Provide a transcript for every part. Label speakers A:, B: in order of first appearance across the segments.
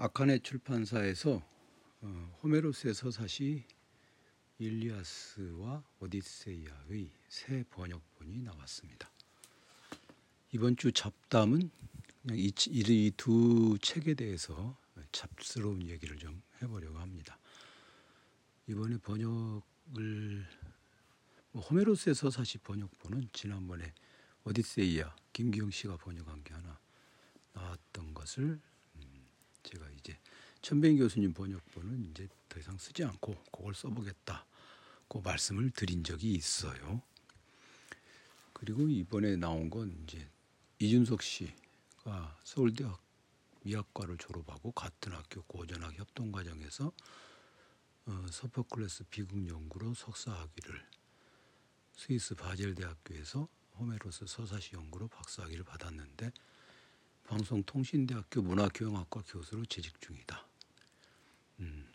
A: 아카네 출판사에서 어, 호메로스의 서사시 일리아스와 오디세이아의 새 번역본이 나왔습니다. 이번 주 잡담은 그냥 이두 책에 대해서 잡스러운 얘기를 좀 해보려고 합니다. 이번에 번역을 뭐 호메로스의 서사시 번역본은 지난번에 오디세이아 김기영 씨가 번역한 게 하나 나왔던 것을 제가 이제 천뱅 교수님 번역본은 이제 더 이상 쓰지 않고 그걸 써보겠다고 말씀을 드린 적이 있어요. 그리고 이번에 나온 건 이제 이준석 씨가 서울대학 미학과를 졸업하고 같은 학교 고전학 협동 과정에서 어, 서퍼클래스 비극 연구로 석사 학위를 스위스 바젤 대학교에서 호메로스 서사시 연구로 박사 학위를 받았는데 방송통신대학교 문화교양학과 교수로 재직 중이다. 음,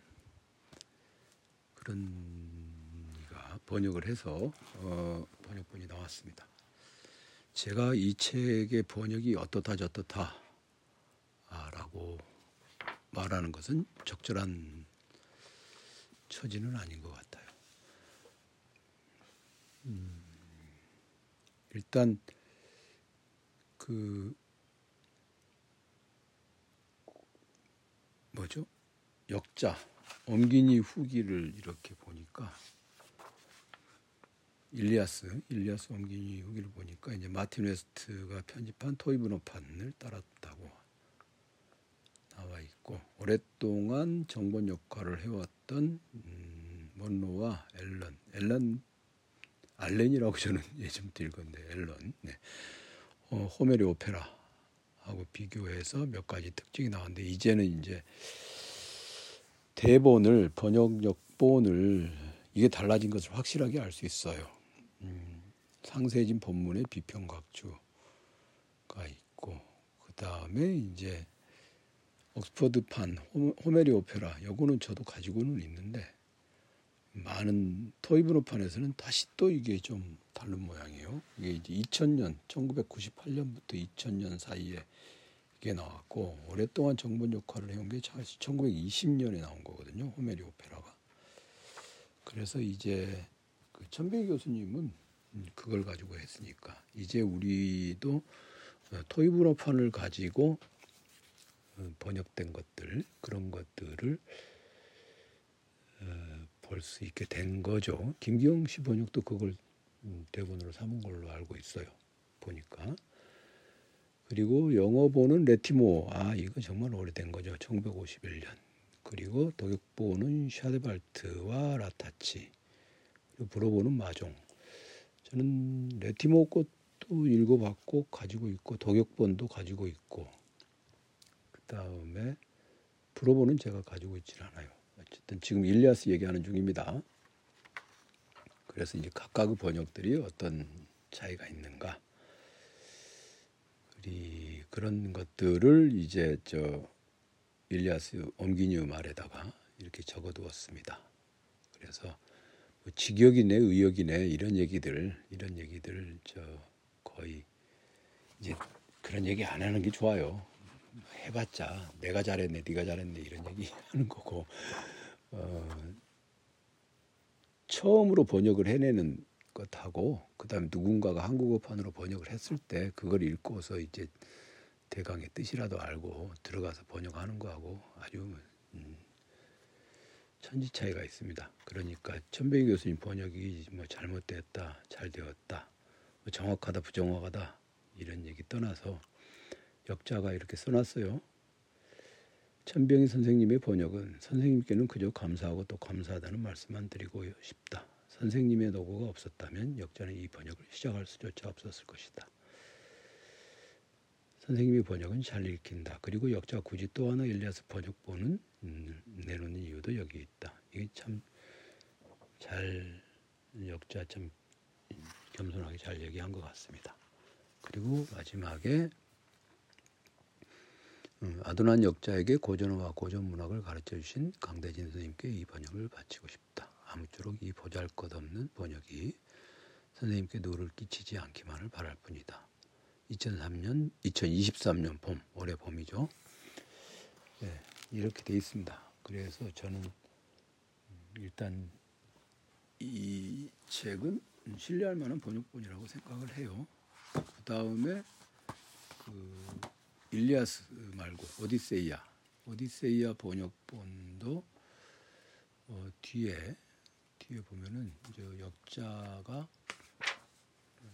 A: 그런 이가 번역을 해서 어, 번역본이 나왔습니다. 제가 이 책의 번역이 어떻다 저떻다라고 말하는 것은 적절한 처지는 아닌 것 같아요. 음, 일단 그 뭐죠? 역자 옮긴이 후기를 이렇게 보니까 일리아스 일리아스 옮긴이 후기를 보니까 이제 마틴 웨스트가 편집한 토이브너판을 따랐다고 나와 있고 오랫동안 정본 역할을 해왔던 음, 먼로와 앨런 앨런 알렌이라고 저는 예전부터 읽었는데 앨런 네. 어, 호메리 오페라 하고 비교해서 몇 가지 특징이 나왔는데 이제는 이제 대본을 번역 역본을 이게 달라진 것을 확실하게 알 수 있어요. 음, 상세진 본문의 비평각주가 있고 그 다음에 이제 옥스퍼드판 호메리 오페라 요거는 저도 가지고는 있는데 많은 토이브노판에서는 다시 또 이게 좀 다른 모양이에요. 이게 이제 2000년, 1998년부터 2000년 사이에 이게 나왔고 오랫동안 정본 역할을 해온 게 1920년에 나온 거거든요. 호메리 오페라가. 그래서 이제 그 천배 교수님은 그걸 가지고 했으니까 이제 우리도 토이브노판을 가지고 번역된 것들 그런 것들을 볼 수 있게 된 거죠. 김기영 씨 번역도 그걸 음, 대본으로 삼은 걸로 알고 있어요. 보니까. 그리고 영어본은 레티모. 아, 이거 정말 오래된 거죠. 1951년. 그리고 독일본은 샤데발트와 라타치. 그리고 불어본은 마종. 저는 레티모 것도 읽어봤고 가지고 있고 독일본도 가지고 있고 그 다음에 불어본은 제가 가지고 있질 않아요. 어쨌든 지금 일리아스 얘기하는 중입니다. 그래서 이제 각각의 번역들이 어떤 차이가 있는가. 우리 그런 것들을 이제 저 일리아스 옴기뉴 말에다가 이렇게 적어두었습니다. 그래서 뭐 직역이네 의역이네 이런 얘기들 이런 얘기들 저 거의 이제 그런 얘기 안 하는 게 좋아요. 해봤자 내가 잘했네, 네가 잘했네 이런 얘기 하는 거고 어, 처음으로 번역을 해내는 것하고 그다음에 누군가가 한국어판으로 번역을 했을 때 그걸 읽고서 이제 대강의 뜻이라도 알고 들어가서 번역하는 거하고 아주 음, 천지 차이가 있습니다. 그러니까 천백이 교수님 번역이 뭐 잘못됐다, 잘 되었다, 뭐 정확하다, 부정확하다 이런 얘기 떠나서 역자가 이렇게 써놨어요. 천병희 선생님의 번역은 선생님께는 그저 감사하고 또 감사하다는 말씀만 드리고 싶다. 선생님의 노고가 없었다면 역자는 이 번역을 시작할 수조차 없었을 것이다. 선생님의 번역은 잘 읽힌다. 그리고 역자 굳이 또 하나 일리아스 번역본은 음, 내놓는 이유도 여기 있다. 이게 참 잘 역자 참 겸손하게 잘 얘기한 것 같습니다. 그리고 마지막에 음, 아도난 역자에게 고전어와 고전 문학을 가르쳐 주신 강대진 선생님께 이 번역을 바치고 싶다. 아무쪼록 이 보잘것없는 번역이 선생님께 누를 끼치지 않기만을 바랄 뿐이다. 2003년, 2023년 봄, 올해 봄이죠. 네, 이렇게 돼 있습니다. 그래서 저는 일단 이 책은 신뢰할 만한 번역본이라고 생각을 해요. 그 다음에 그 일리아스 말고 오디세이아, 오디세이아 번역본도 어 뒤에 뒤에 보면은 이제 역자가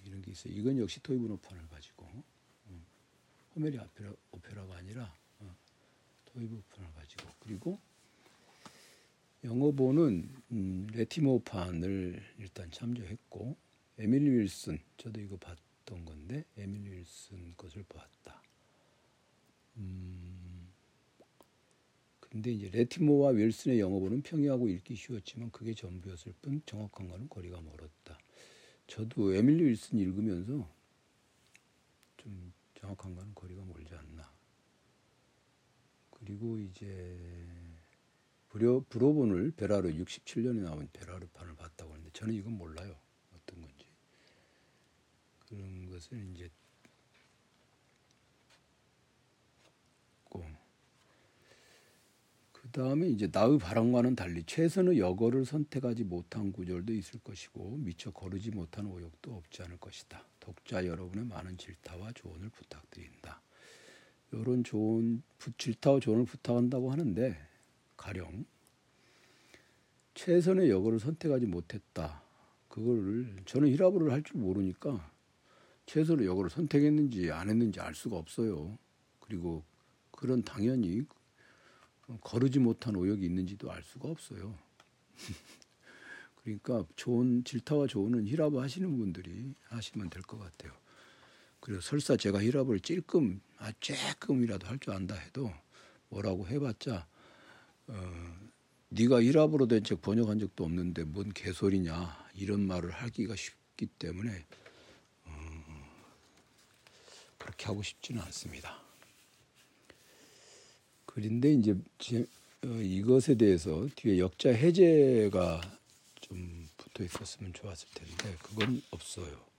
A: 이런 게 있어요. 이건 역시 토이브노판을 가지고 어, 호메리 오페라, 오페라가 아니라 어, 토이브노판을 가지고 그리고 영어본은 음, 레티모판을 일단 참조했고 에밀리 윌슨 저도 이거 봤던 건데 에밀리 윌슨 것을 봤다. 음, 근데 이제 레티모와 윌슨의 영어본은 평이하고 읽기 쉬웠지만 그게 전부였을 뿐 정확한 거는 거리가 멀었다. 저도 에밀리 윌슨 읽으면서 좀 정확한 거는 거리가 멀지 않나. 그리고 이제 브려, 브로본을 베라르 67년에 나온 베라르판을 봤다고 하는데 저는 이건 몰라요. 어떤 건지. 그런 것을 이제 그 다음에 이제 나의 바람과는 달리 최선의 여거를 선택하지 못한 구절도 있을 것이고 미처 거르지 못한 오역도 없지 않을 것이다. 독자 여러분의 많은 질타와 조언을 부탁드린다. 이런 조언, 질타와 조언을 부탁한다고 하는데 가령 최선의 역을 선택하지 못했다. 그거를 저는 히라브를 할 줄 모르니까 최선의 역을 선택했는지 안 했는지 알 수가 없어요. 그리고 그런 당연히 거르지 못한 오역이 있는지도 알 수가 없어요. 그러니까 좋은 질타와 조언은 히라브 하시는 분들이 하시면 될 것 같아요. 그리고 설사 제가 히라브를 찔끔 아 쬐끔이라도 할 줄 안다 해도 뭐라고 해봤자 어, 네가 히라브로 된 책 번역한 적도 없는데 뭔 개소리냐 이런 말을 하기가 쉽기 때문에 어, 그렇게 하고 싶지는 않습니다. 그런데 이제 어, 이것에 대해서 뒤에 역자 해제가 좀 붙어 있었으면 좋았을 텐데 그건 없어요.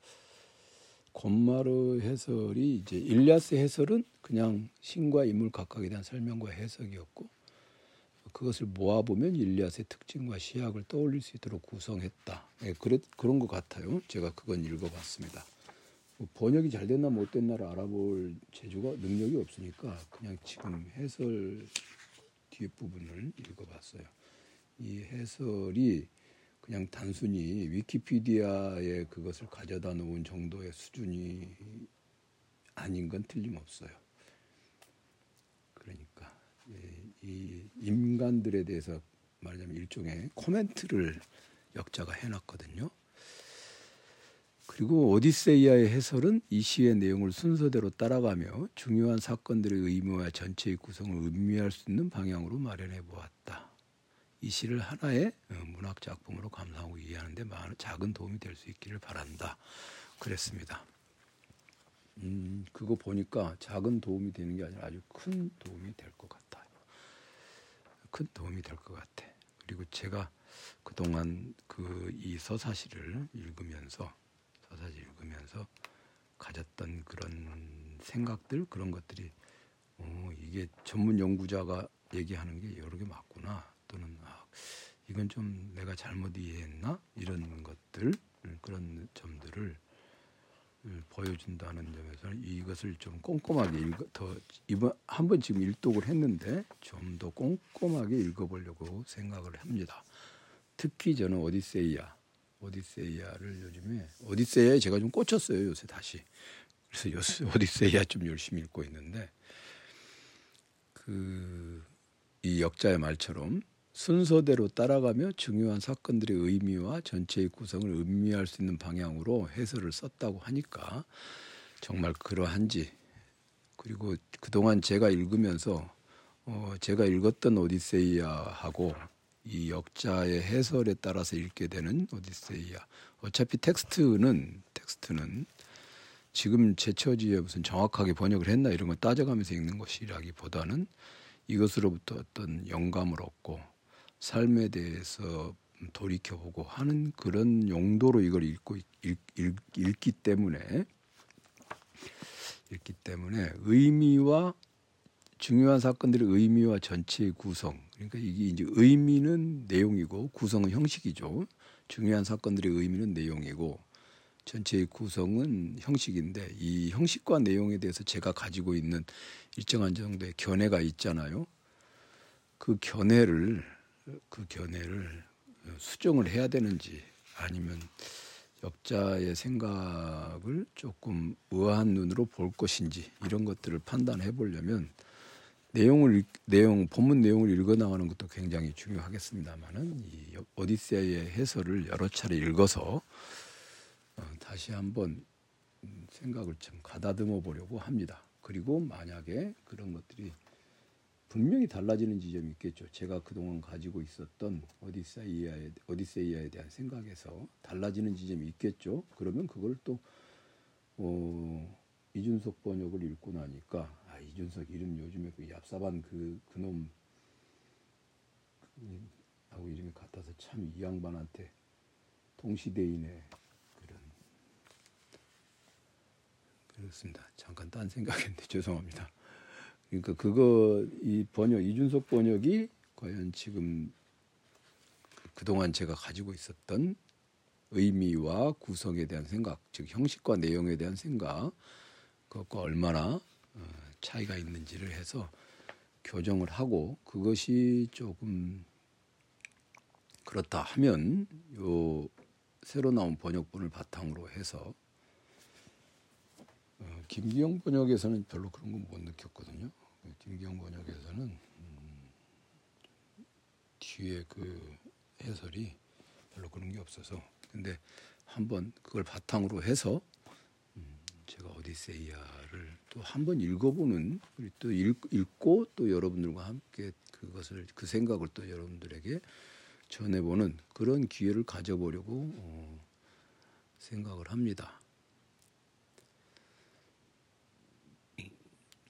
A: 곤마르 해설이 이제 일리아스 해설은 그냥 신과 인물 각각에 대한 설명과 해석이었고 그것을 모아보면 일리아스의 특징과 시약을 떠올릴 수 있도록 구성했다. 네, 그런 것 같아요. 제가 그건 읽어봤습니다. 뭐 번역이 잘 됐나 못 됐나를 알아볼 재주가 능력이 없으니까 그냥 지금 해설 뒷부분을 읽어봤어요. 이 해설이 그냥 단순히 위키피디아에 그것을 가져다 놓은 정도의 수준이 아닌 건 틀림없어요. 그러니까 이 인간들에 대해서 말하자면 일종의 코멘트를 역자가 해놨거든요. 그리고 오디세이아의 해설은 이 시의 내용을 순서대로 따라가며 중요한 사건들의 의미와 전체의 구성을 음미할 수 있는 방향으로 마련해 보았다. 이 시를 하나의 어, 문학 작품으로 감상하고 이해하는 데 많은 작은 도움이 될 수 있기를 바란다. 그랬습니다. 음, 그거 보니까 작은 도움이 되는 게 아니라 아주 큰 도움이 될 것 같아요. 큰 도움이 될 것 같아. 그리고 제가 그동안 그 이 서사시를 읽으면서 서사시 읽으면서 가졌던 그런 생각들 그런 것들이 어, 이게 전문 연구자가 얘기하는 게 여러 개 맞구나. 또는 아, 이건 좀 내가 잘못 이해했나? 이런 것들 그런 점들을 보여준다는 점에서 이것을 좀 꼼꼼하게 읽어 더 이번 한 번 지금 일독을 했는데 좀 더 꼼꼼하게 읽어보려고 생각을 합니다. 특히 저는 오디세이아 오디세이아를 요즘에 오디세이아에 제가 좀 꽂혔어요 요새 다시. 그래서 요새 오디세이아 좀 열심히 읽고 있는데 그 이 역자의 말처럼 순서대로 따라가며 중요한 사건들의 의미와 전체의 구성을 음미할 수 있는 방향으로 해설을 썼다고 하니까 정말 그러한지 그리고 그동안 제가 읽으면서 어 제가 읽었던 오디세이아하고 이 역자의 해설에 따라서 읽게 되는 오디세이아. 어차피 텍스트는 텍스트는 지금 제 처지에 무슨 정확하게 번역을 했나 이런 거 따져가면서 읽는 것이라기보다는 이것으로부터 어떤 영감을 얻고 삶에 대해서 돌이켜보고 하는 그런 용도로 이걸 읽고 읽, 읽, 읽기 때문에 읽기 때문에 의미와 중요한 사건들의 의미와 전체의 구성. 그러니까 이게 이제 의미는 내용이고 구성은 형식이죠. 중요한 사건들의 의미는 내용이고 전체의 구성은 형식인데 이 형식과 내용에 대해서 제가 가지고 있는 일정한 정도의 견해가 있잖아요. 그 견해를 그 견해를 수정을 해야 되는지 아니면 역자의 생각을 조금 의아한 눈으로 볼 것인지 이런 것들을 판단해 보려면 내용을 내용 본문 내용을 읽어 나가는 것도 굉장히 중요하겠습니다만은 이 오디세이의 해설을 여러 차례 읽어서 어, 다시 한번 생각을 좀 가다듬어 보려고 합니다. 그리고 만약에 그런 것들이 분명히 달라지는 지점이 있겠죠. 제가 그동안 가지고 있었던 오디세이아에, 오디세이아에 대한 생각에서 달라지는 지점이 있겠죠. 그러면 그걸 또 어, 이준석 번역을 읽고 나니까 아 이준석 이름 요즘에 그 얍삽한 그 그놈 하고 이름이 같아서 참 이 양반한테 동시대인의 그런 그렇습니다. 잠깐 딴 생각했는데 죄송합니다. 그러니까 그거 이 번역 이준석 번역이 과연 지금 그동안 제가 가지고 있었던 의미와 구성에 대한 생각, 즉 형식과 내용에 대한 생각, 그것과 얼마나 어, 차이가 있는지를 해서 교정을 하고 그것이 조금 그렇다 하면 요 새로 나온 번역본을 바탕으로 해서 어, 김기영 번역에서는 별로 그런 건 못 느꼈거든요. 김경 번역에서는 음, 뒤에 그 해설이 별로 그런 게 없어서 근데 한번 그걸 바탕으로 해서 음, 제가 오디세이아를 또 한 번 읽어보는 또 읽, 읽고 또 여러분들과 함께 그것을 그 생각을 또 여러분들에게 전해보는 그런 기회를 가져보려고 어, 생각을 합니다.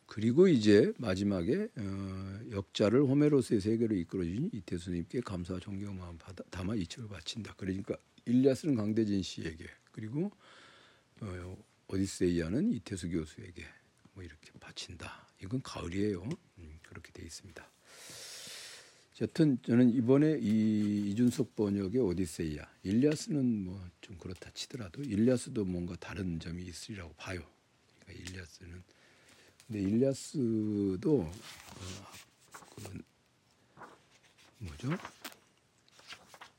A: 그리고 이제 마지막에 어, 역자를 호메로스의 세계로 이끌어주신 이태수님께 감사와 존경 마음 받아, 담아 이 책을 바친다. 그러니까 일리아스는 강대진 씨에게 그리고 어, 오디세이아는 이태수 교수에게 뭐 이렇게 바친다. 이건 가을이에요. 음, 그렇게 돼 있습니다. 여튼 저는 이번에 이 이준석 번역의 오디세이아, 일리아스는 뭐 좀 그렇다 치더라도 일리아스도 뭔가 다른 점이 있으리라고 봐요. 그러니까 일리아스는 근데 일리아스도 어, 그 뭐죠?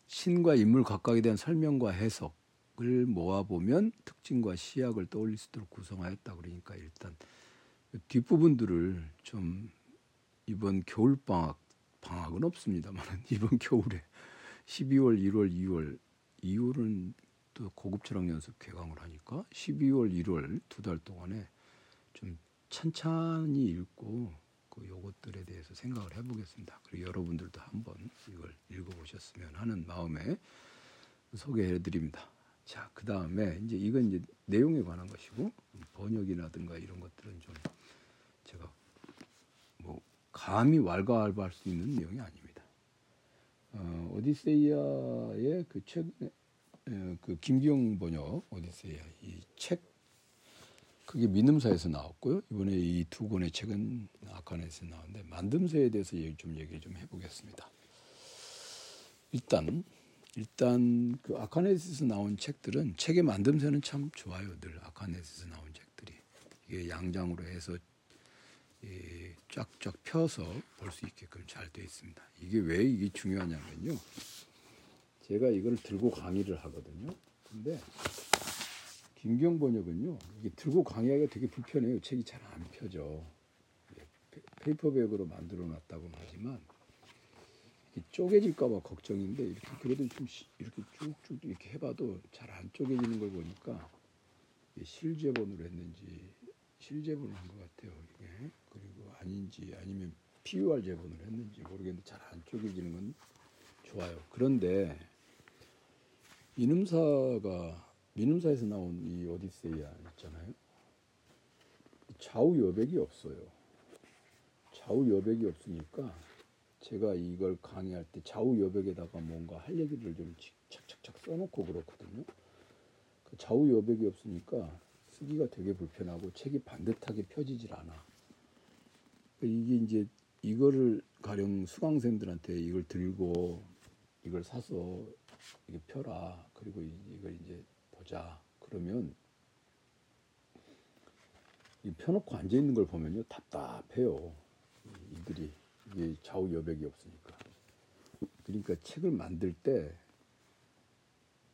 A: 신과 인물 각각에 대한 설명과 해석 을 모아보면 특징과 시약을 떠올릴 수 있도록 구성하였다. 그러니까 일단 뒷부분들을 좀 이번 겨울 방학 방학은 없습니다만 이번 겨울에 12월, 1월, 2월 2월은 또 고급 철학 연습 개강을 하니까 12월, 1월 두 달 동안에 좀 천천히 읽고 그 요것들에 대해서 생각을 해보겠습니다. 그리고 여러분들도 한번 이걸 읽어보셨으면 하는 마음에 소개해드립니다. 자, 그 다음에 이제 이건 이제 내용에 관한 것이고 번역이라든가 이런 것들은 좀 제가 뭐 감히 왈가왈부할 수 있는 내용이 아닙니다. 어, 오디세이아의 그 최근에 그 김기영 번역 오디세이아 이 책 그게 민음사에서 나왔고요. 이번에 이 두 권의 책은 아칸에서 나왔는데 만듦새에 대해서 얘기 좀 얘기를 좀 해보겠습니다. 일단 일단 그 아카네스에서 나온 책들은 책의 만듦새는 참 좋아요. 늘 아카네스에서 나온 책들이 이게 양장으로 해서 쫙쫙 펴서 볼 수 있게끔 잘 되어 있습니다. 이게 왜 이게 중요하냐면요. 제가 이걸 들고 강의를 하거든요. 근데 김경 번역은요. 이게 들고 강의하기가 되게 불편해요. 책이 잘 안 펴져. 페이퍼백으로 만들어 놨다고는 하지만 쪼개질까봐 걱정인데 이렇게 그래도 좀 이렇게 쭉쭉 이렇게 해봐도 잘 안 쪼개지는 걸 보니까 실제본으로 했는지 실제본을 한 것 같아요. 이게 그리고 아닌지 아니면 PUR 제본으로 했는지 모르겠는데 잘 안 쪼개지는 건 좋아요. 그런데 이놈사가 민음사에서 나온 이 오디세이아 있잖아요. 좌우 여백이 없어요. 좌우 여백이 없으니까 제가 이걸 강의할 때 좌우 여백에다가 뭔가 할 얘기를 좀 착착착 써놓고 그렇거든요. 그 좌우 여백이 없으니까 쓰기가 되게 불편하고 책이 반듯하게 펴지질 않아. 이게 이제 이거를 가령 수강생들한테 이걸 들고 이걸 사서 이게 펴라 그리고 이걸 이제 보자 그러면 이 펴놓고 앉아 있는 걸 보면요 답답해요 이들이 좌우 여백이 없으니까 그러니까 책을 만들 때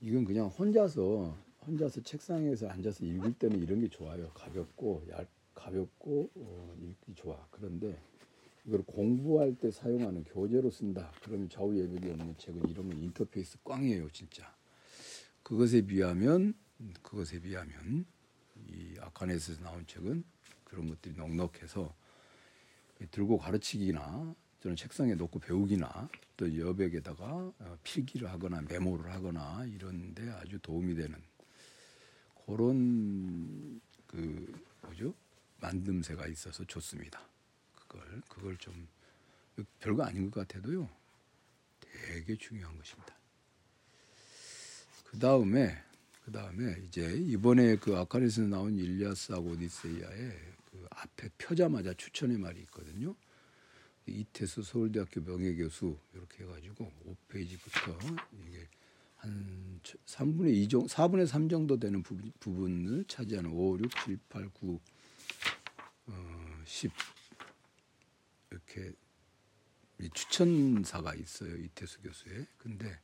A: 이건 그냥 혼자서 혼자서 책상에서 앉아서 읽을 때는 이런 게 좋아요 가볍고 얇 가볍고 어, 읽기 좋아 그런데 이걸 공부할 때 사용하는 교재로 쓴다. 그러면 좌우 예백이 없는 책은 이러면 인터페이스 꽝이에요, 진짜. 그것에 비하면 그것에 비하면 이 아카네스에서 나온 책은 그런 것들이 넉넉해서 들고 가르치기나 저는 책상에 놓고 배우기나 또 여백에다가 어, 필기를 하거나 메모를 하거나 이런데 아주 도움이 되는 그런 그 뭐죠 만듦새가 있어서 좋습니다. 그걸 그걸 좀 별거 아닌 것 같아도요. 되게 중요한 것입니다. 그 다음에 그 다음에 이제 이번에 그 아카리에서 나온 일리아스하고 오디세이아의 그 앞에 펴자마자 추천의 말이 있거든요. 이태수 서울대학교 명예교수 이렇게 해가지고 5페이지부터 이게 한 3분의 2 정도, 4분의 3 정도 되는 부분, 부분을 차지하는 5, 6, 7, 8, 9, 어, 10 이렇게 추천사가 있어요 이태수 교수의. 근데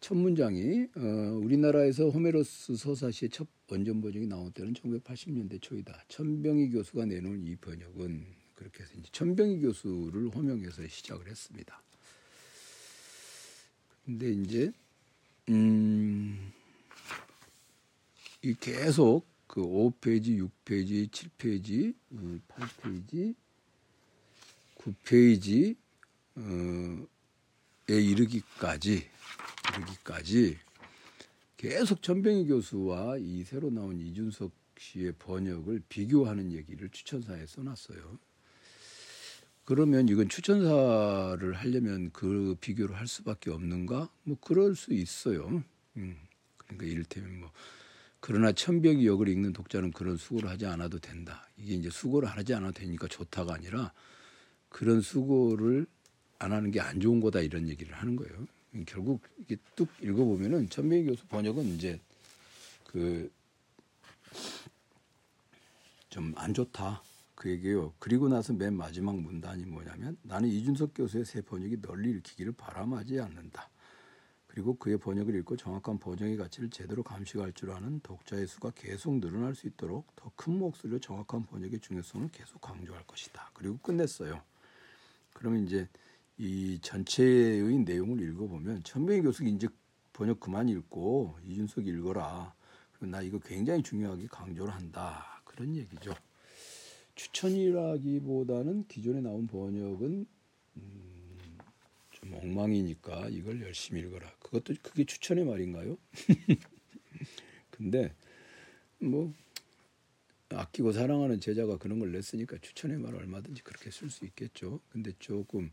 A: 첫 문장이 어, 우리나라에서 호메로스 서사시의 첫 원전 번역이 나온 때는 1980년대 초이다. 천병희 교수가 내놓은 이 번역은 그렇게 해서 이제 천병희 교수를 호명해서 시작을 했습니다. 근데 이제 음, 이 계속 그 5페이지, 6페이지, 7페이지, 8페이지 9페이지 에 이르기까지 이르기까지 계속 전병희 교수와 이 새로 나온 이준석 씨의 번역을 비교하는 얘기를 추천사에 써놨어요. 그러면 이건 추천사를 하려면 그 비교를 할 수밖에 없는가? 뭐 그럴 수 있어요. 음, 그러니까 이를테면 뭐 그러나 천병이 역을 읽는 독자는 그런 수고를 하지 않아도 된다. 이게 이제 수고를 하지 않아도 되니까 좋다가 아니라 그런 수고를 안 하는 게 안 좋은 거다 이런 얘기를 하는 거예요. 결국 이게 뚝 읽어보면은 천명희 교수 번역은 이제 그 좀 안 좋다 그 얘기예요. 그리고 나서 맨 마지막 문단이 뭐냐면 나는 이준석 교수의 새 번역이 널리 읽히기를 바람하지 않는다. 그리고 그의 번역을 읽고 정확한 번역의 가치를 제대로 감식할 줄 아는 독자의 수가 계속 늘어날 수 있도록 더 큰 목소리로 정확한 번역의 중요성을 계속 강조할 것이다. 그리고 끝냈어요. 그러면 이제 이 전체의 내용을 읽어보면 천명희 교수가 이제 번역 그만 읽고 이준석이 읽어라. 나 이거 굉장히 중요하게 강조를 한다. 그런 얘기죠. 추천이라기보다는 기존에 나온 번역은 음, 좀 엉망이니까 이걸 열심히 읽어라. 그것도 그게 추천의 말인가요? 근데 뭐 아끼고 사랑하는 제자가 그런 걸 냈으니까 추천의 말 얼마든지 그렇게 쓸 수 있겠죠. 근데 조금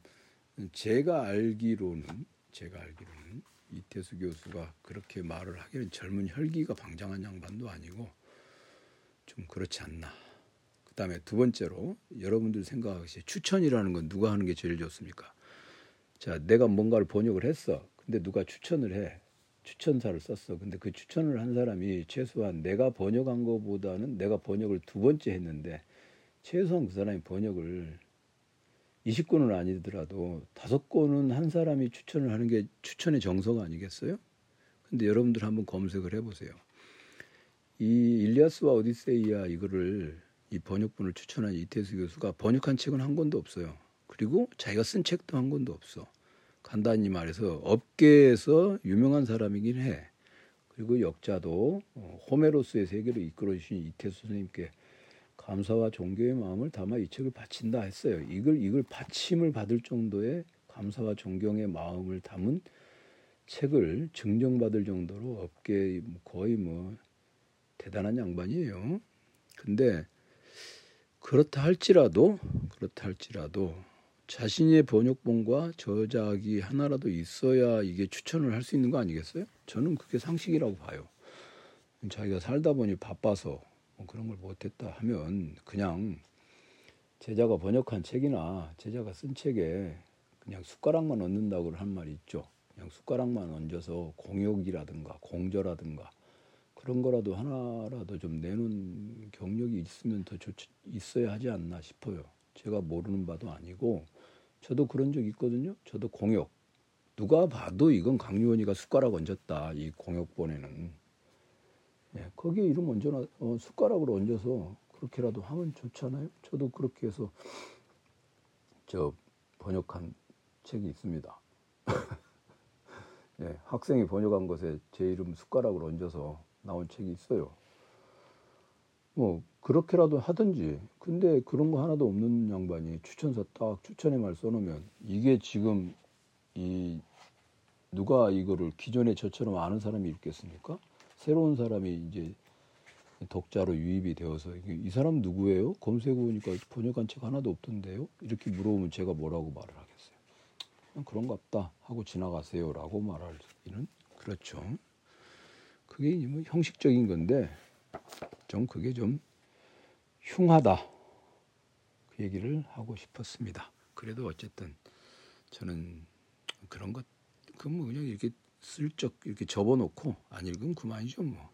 A: 제가 알기로는 제가 알기로는 이태수 교수가 그렇게 말을 하기는 젊은 혈기가 방장한 양반도 아니고 좀 그렇지 않나. 그다음에 두 번째로 여러분들 생각하시에 추천이라는 건 누가 하는 게 제일 좋습니까? 자, 내가 뭔가를 번역을 했어. 근데 누가 추천을 해. 추천사를 썼어. 근데 그 추천을 한 사람이 최소한 내가 번역한 것보다는 내가 번역을 두 번째 했는데 최소한 그 사람이 번역을 20권은 아니더라도 다섯 권은 한 사람이 추천을 하는 게 추천의 정서가 아니겠어요? 근데 여러분들 한번 검색을 해보세요. 이 일리아스와 오디세이아 이거를 이 번역본을 추천한 이태수 교수가 번역한 책은 한 권도 없어요. 그리고 자기가 쓴 책도 한 권도 없어. 간단히 말해서 업계에서 유명한 사람이긴 해. 그리고 역자도 어, 호메로스의 세계를 이끌어 주신 이태수 선생님께 감사와 존경의 마음을 담아 이 책을 바친다 했어요. 이걸 이걸 바침을 받을 정도의 감사와 존경의 마음을 담은 책을 증정받을 정도로 업계 거의 뭐 대단한 양반이에요. 근데 그렇다 할지라도 그렇다 할지라도 자신의 번역본과 저작이 하나라도 있어야 이게 추천을 할 수 있는 거 아니겠어요? 저는 그게 상식이라고 봐요. 자기가 살다 보니 바빠서 뭐 그런 걸 못했다 하면 그냥 제자가 번역한 책이나 제자가 쓴 책에 그냥 숟가락만 얹는다고 한 말이 있죠. 그냥 숟가락만 얹어서 공욕이라든가 공저라든가 그런 거라도 하나라도 좀 내놓은 경력이 있으면 더 좋, 있어야 하지 않나 싶어요. 제가 모르는 바도 아니고 저도 그런 적 있거든요. 저도 공욕 누가 봐도 이건 강유원이가 숟가락 얹었다 이 공욕본에는 예, 거기에 이름 얹어놔 어, 숟가락으로 얹어서 그렇게라도 하면 좋잖아요. 저도 그렇게 해서 저 번역한 책이 있습니다. 예, 학생이 번역한 것에 제 이름 숟가락으로 얹어서 나온 책이 있어요. 뭐 그렇게라도 하든지 근데 그런 거 하나도 없는 양반이 추천서 딱 추천의 말 써놓으면 이게 지금 이 누가 이거를 기존에 저처럼 아는 사람이 있겠습니까? 새로운 사람이 이제 독자로 유입이 되어서 이 사람 누구예요? 검색해 보니까 번역한 책 하나도 없던데요. 이렇게 물어보면 제가 뭐라고 말을 하겠어요. 그냥 그런갑다 하고 지나가세요라고 말하기는 그렇죠. 그게 뭐 형식적인 건데 좀 그게 좀 흉하다 그 얘기를 하고 싶었습니다. 그래도 어쨌든 저는 그런 것그뭐 그냥 이렇게 슬쩍 이렇게 접어놓고 안 읽으면 그만이죠 뭐.